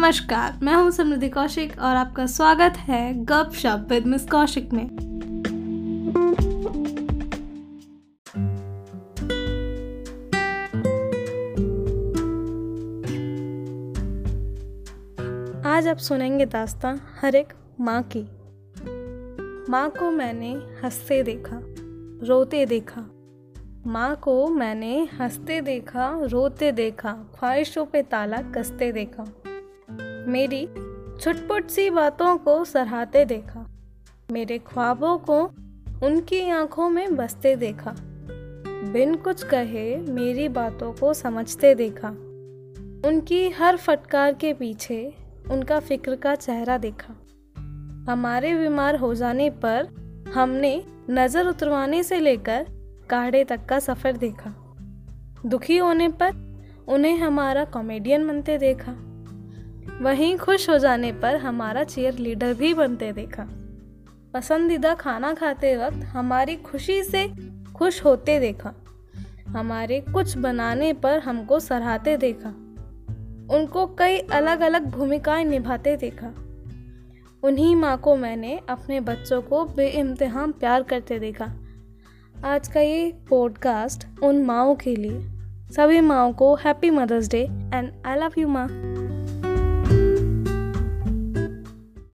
नमस्कार, मैं हूँ समृद्धि कौशिक और आपका स्वागत है गप शप विद मिस कौशिक में। आज आप सुनेंगे दास्तां हर एक माँ की। माँ को मैंने हँसते देखा, रोते देखा। माँ को मैंने हँसते देखा, रोते देखा, ख्वाहिशों पे ताला कसते देखा। मेरी छुटपुट सी बातों को सराहते देखा। मेरे ख्वाबों को उनकी आँखों में बसते देखा। बिन कुछ कहे मेरी बातों को समझते देखा। उनकी हर फटकार के पीछे उनका फ़िक्र का चेहरा देखा। हमारे बीमार हो जाने पर हमने नज़र उतरवाने से लेकर काढ़े तक का सफ़र देखा। दुखी होने पर उन्हें हमारा कॉमेडियन बनते देखा। वहीं खुश हो जाने पर हमारा चेयर लीडर भी बनते देखा। पसंदीदा खाना खाते वक्त हमारी खुशी से खुश होते देखा। हमारे कुछ बनाने पर हमको सराहते देखा। उनको कई अलग अलग भूमिकाएँ निभाते देखा। उन्हीं माँ को मैंने अपने बच्चों को बेइम्तिहान प्यार करते देखा। आज का ये पॉडकास्ट उन माओ के लिए। सभी माओ को happy mother's day and I love you माँ।